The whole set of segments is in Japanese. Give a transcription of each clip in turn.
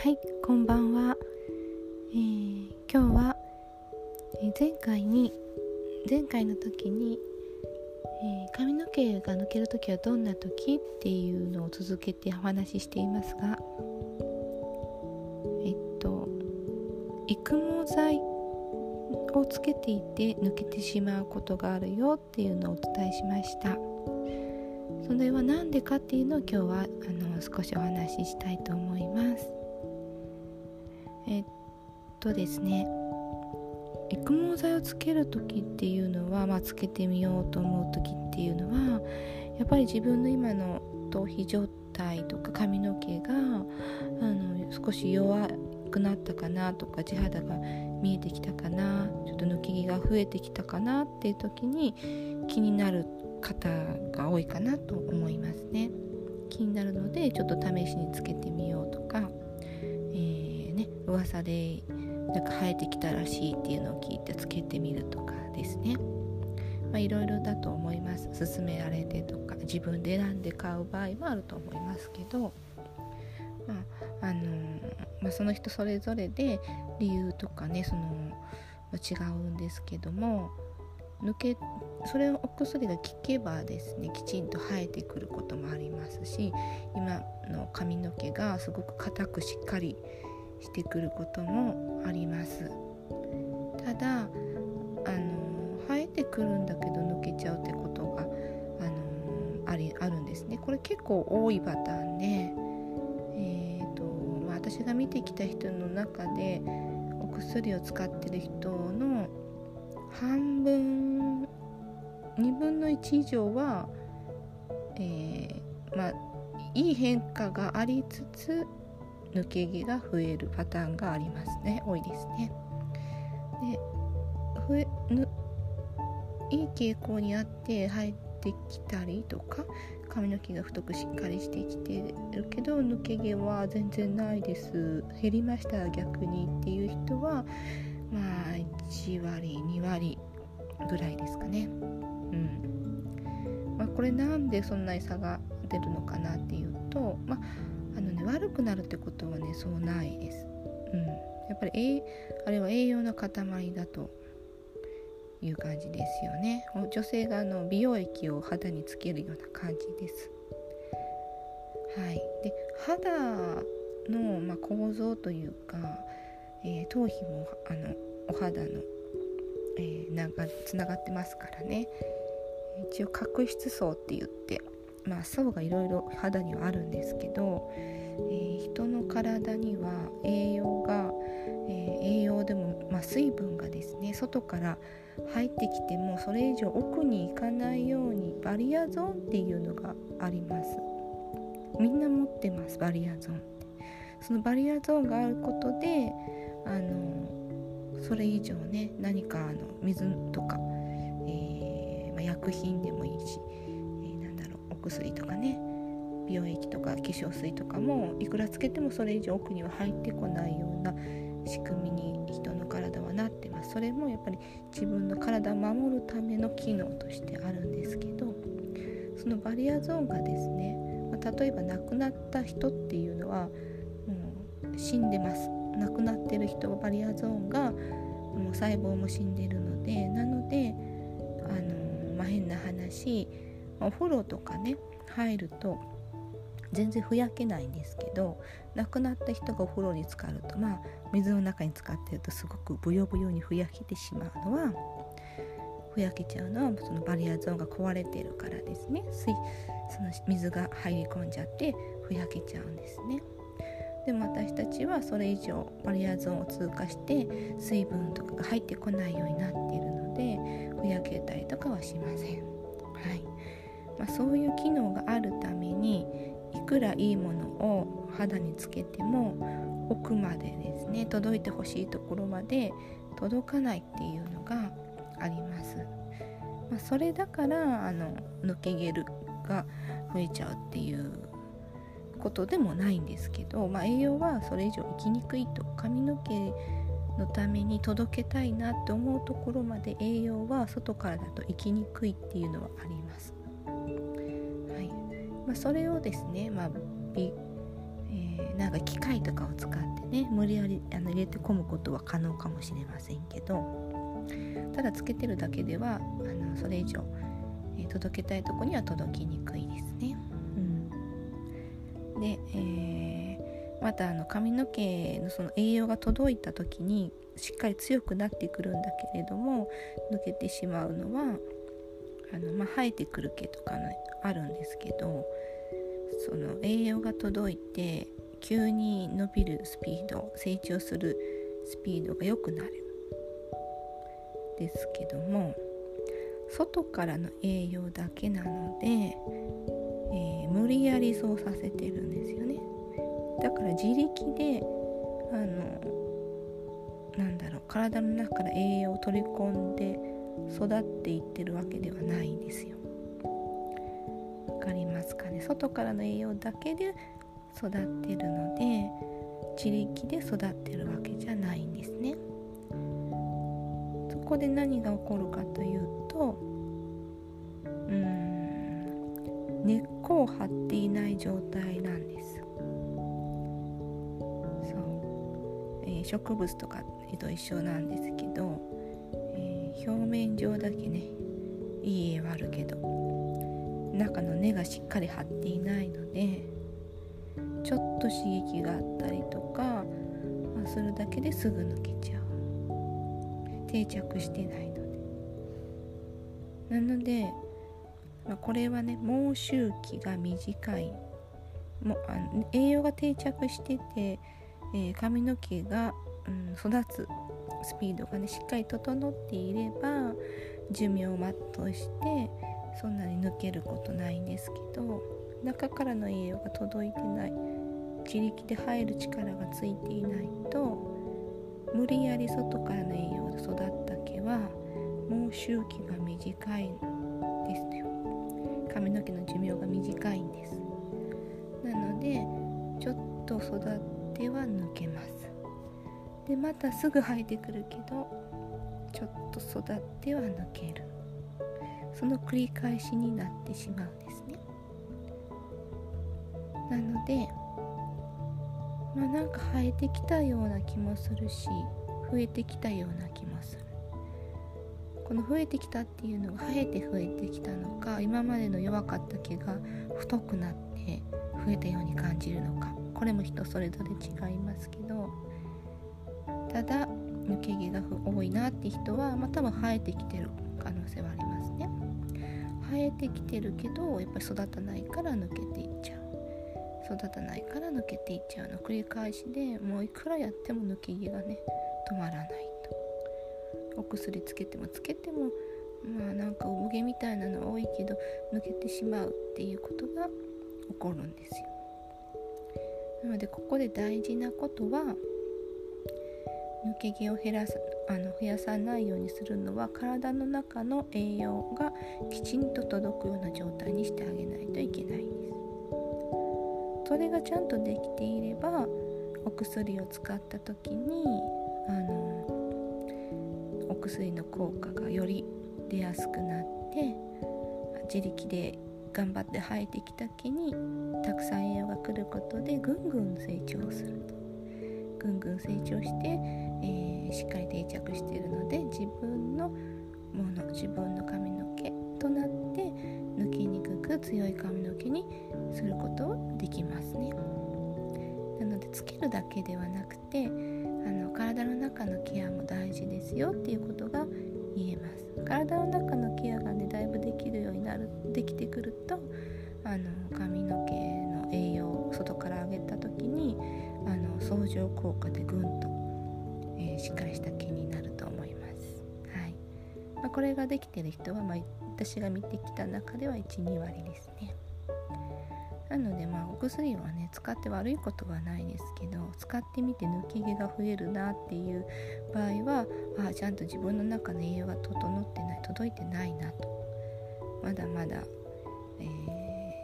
はいこんばんは、えー、今日は、え、前回に前回の時に、えー、髪の毛が抜ける時はどんな時っていうのを続けてお話ししていますがえっと育毛剤をつけていて抜けてしまうことがあるよっていうのをお伝えしました。それは何でかっていうのを今日はあの少しお話ししたいと思います。えっとですね育毛剤をつける時っていうのは、まあ、つけてみようと思う時っていうのはやっぱり自分の今の頭皮状態とか髪の毛があの少し弱くなったかなとか地肌が見えてきたかなちょっと抜き毛が増えてきたかなっていう時に気になる方が多いかなと思いますね。気になるのでちょっと試しにつけてみようと噂でなんか生えてきたらしいっていうのを聞いてつけてみるとかですね。いろいろだと思います。勧められてとか自分で選んで買う場合もあると思いますけど、まああのまあ、その人それぞれで理由とかねその、違うんですけども抜けそれをお薬が効けばですねきちんと生えてくることもありますし今の髪の毛がすごく硬くしっかりしてくることもあります。ただあの生えてくるんだけど抜けちゃうってことがあのありあるんですね。これ結構多いパターンで、えーとまあ、私が見てきた人の中でお薬を使ってる人の半分2分の1以上は、えー、まあいい変化がありつつ抜け毛が増えるパターンがありますね。多いですね。で増えぬいい傾向にあって生えてきたりとか髪の毛が太くしっかりしてきてるけど抜け毛は全然ないです。減りました逆にっていう人はまあ1割2割ぐらいですかね。うん。まあこれなんでそんなに差が出るのかなっていうとまああのね悪くなるってことはねそうないです。うん、やっぱりあれは栄養の塊だという感じですよね。女性があの美容液を肌につけるような感じです。はい、で肌の、まあ、構造というか、えー、頭皮もあのお肌の、えー、ながつながってますからね一応角質層って言ってまあ層がいろいろ肌にはあるんですけど、えー、人の体には栄養が、えー、栄養でも、まあ、水分がですね外から入ってきてもそれ以上奥に行かないようにバリアゾーンっていうのがあります。みんな持ってますバリアゾーンって。そのバリアゾーンがあることであのそれ以上ね何かあの水とか、えーまあ、薬品でもいいし薬とかね美容液とか化粧水とかもいくらつけてもそれ以上奥には入ってこないような仕組みに人の体はなってます。それもやっぱり自分の体を守るための機能としてあるんですけどそのバリアゾーンがですね、まあ、例えば亡くなった人っていうのはもう死んでます。亡くなってる人はバリアゾーンがもう細胞も死んでるのでなのであの、まあ、変な話お風呂とかね入ると全然ふやけないんですけど亡くなった人がお風呂に浸かるとまあ水の中に浸かってるとすごくブヨブヨにふやけてしまうのはふやけちゃうのはそのバリアゾーンが壊れてるからですね。水その水が入り込んじゃってふやけちゃうんですね。でも私たちはそれ以上バリアゾーンを通過して水分とかが入ってこないようになっているのでふやけたりとかはしません。はい。まあ、そういう機能があるためにいくらいいものを肌につけても奥までですね届いてほしいところまで届かないっていうのがあります。まあ、それだからあの抜けゲルが増えちゃうっていうことでもないんですけど、まあ、栄養はそれ以上生きにくいと髪の毛のために届けたいなって思うところまで栄養は外からだと生きにくいっていうのはあります。はいまあ、それをですね、まあ美えー、なんか機械とかを使ってね無理やりあの入れて込むことは可能かもしれませんけどただつけてるだけではあのそれ以上、えー、届けたいとこには届きにくいですね。うん、で、えー、またあの髪の毛のその栄養が届いた時にしっかり強くなってくるんだけれども抜けてしまうのはあの、まあ、生えてくる毛とかのあるんですけどその栄養が届いて急に伸びるスピード成長するスピードが良くなる。ですけども外からの栄養だけなので、えー、無理やりそうさせてるんですよね。だから自力であのなんだろう体の中から栄養を取り込んで育っていってるわけではないんですよ。わかりますかね？外からの栄養だけで育ってるので自力で育ってるわけじゃないんですね。そこで何が起こるかというとうん根っこを張っていない状態なんです。そう、えー、植物とかと一緒なんですけど、表面上だけねいい絵はあるけど中の根がしっかり張っていないのでちょっと刺激があったりとか、まあ、するだけですぐ抜けちゃう。定着してないので。なので、まあ、これはね毛周期が短い。もあ栄養が定着してて、えー、髪の毛が、うん、育つスピードがねしっかり整っていれば寿命を全うしてそんなに抜けることないんですけど中からの栄養が届いてない自力で入る力がついていないと無理やり外からの栄養で育った毛はもう周期が短いんですよ。髪の毛の寿命が短いんです。なのでちょっと育っては抜けます。でまたすぐ生えてくるけどちょっと育っては抜ける。その繰り返しになってしまうんですね。なのでまあなんか生えてきたような気もするし増えてきたような気もする。この増えてきたっていうのが生えて増えてきたのか今までの弱かった毛が太くなって増えたように感じるのかこれも人それぞれ違いますけど。ただ抜け毛が多いなって人は、まあ、多分生えてきてる可能性はありますね。生えてきてるけどやっぱり育たないから抜けていっちゃう。育たないから抜けていっちゃうの。繰り返しでもういくらやっても抜け毛がね止まらないと。お薬つけてもつけてもまあなんか産毛みたいなの多いけど抜けてしまうっていうことが起こるんですよ。なのでここで大事なことはけ毛を減らすあの増やさないようにするのは体の中の栄養がきちんと届くような状態にしてあげないといけないです。それがちゃんとできていればお薬を使った時にあのお薬の効果がより出やすくなって自力で頑張って生えてきた毛にたくさん栄養が来ることでぐんぐん成長すると。ぐんぐん成長して、えー、しっかり定着しているので自分のもの自分の髪の毛となって抜きにくく強い髪の毛にすることはできますね。なのでつけるだけではなくてあの体の中のケアも大事ですよっていうことが言えます。体の中のケアがねだいぶできるようになるできてくるとあの髪の毛の栄養を外から上げた時にあの相乗効果でぐんと、しっかりした毛になると思います、はい。まあ、これができてる人は、まあ、私が見てきた中では12割ですね。なのでまあお薬はね使って悪いことはないですけど使ってみて抜け毛が増えるなっていう場合はあちゃんと自分の中の栄養が整ってない届いてないなと。まだまだ、え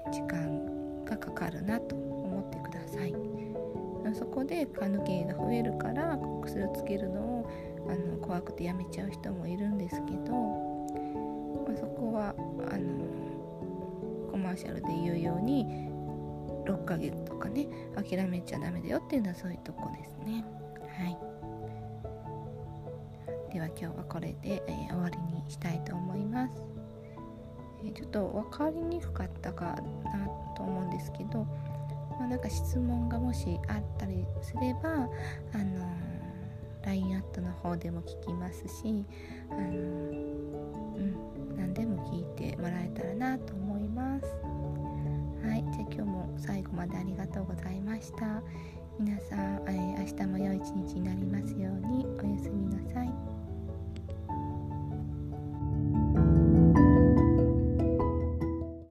ー、時間がかかるなと思ってください。そこで蚊抜けが増えるから薬をつけるのをあの怖くてやめちゃう人もいるんですけど、まあ、そこはあのコマーシャルで言うように6ヶ月とかね諦めちゃダメだよっていうのはそういうとこですね。はい。では今日はこれで、えー、終わりにしたいと思います、え、ちょっと分かりにくかったかなと思うんですけど、まあ、なんか質問がもしあったりすればあの LINE アットの方でも聞きますし、あのうん、何でも聞いてもらえたらなと思います。はい、じゃあ今日も最後までありがとうございました。皆さん、えー、明日も良い一日になりますようにおやすみなさい。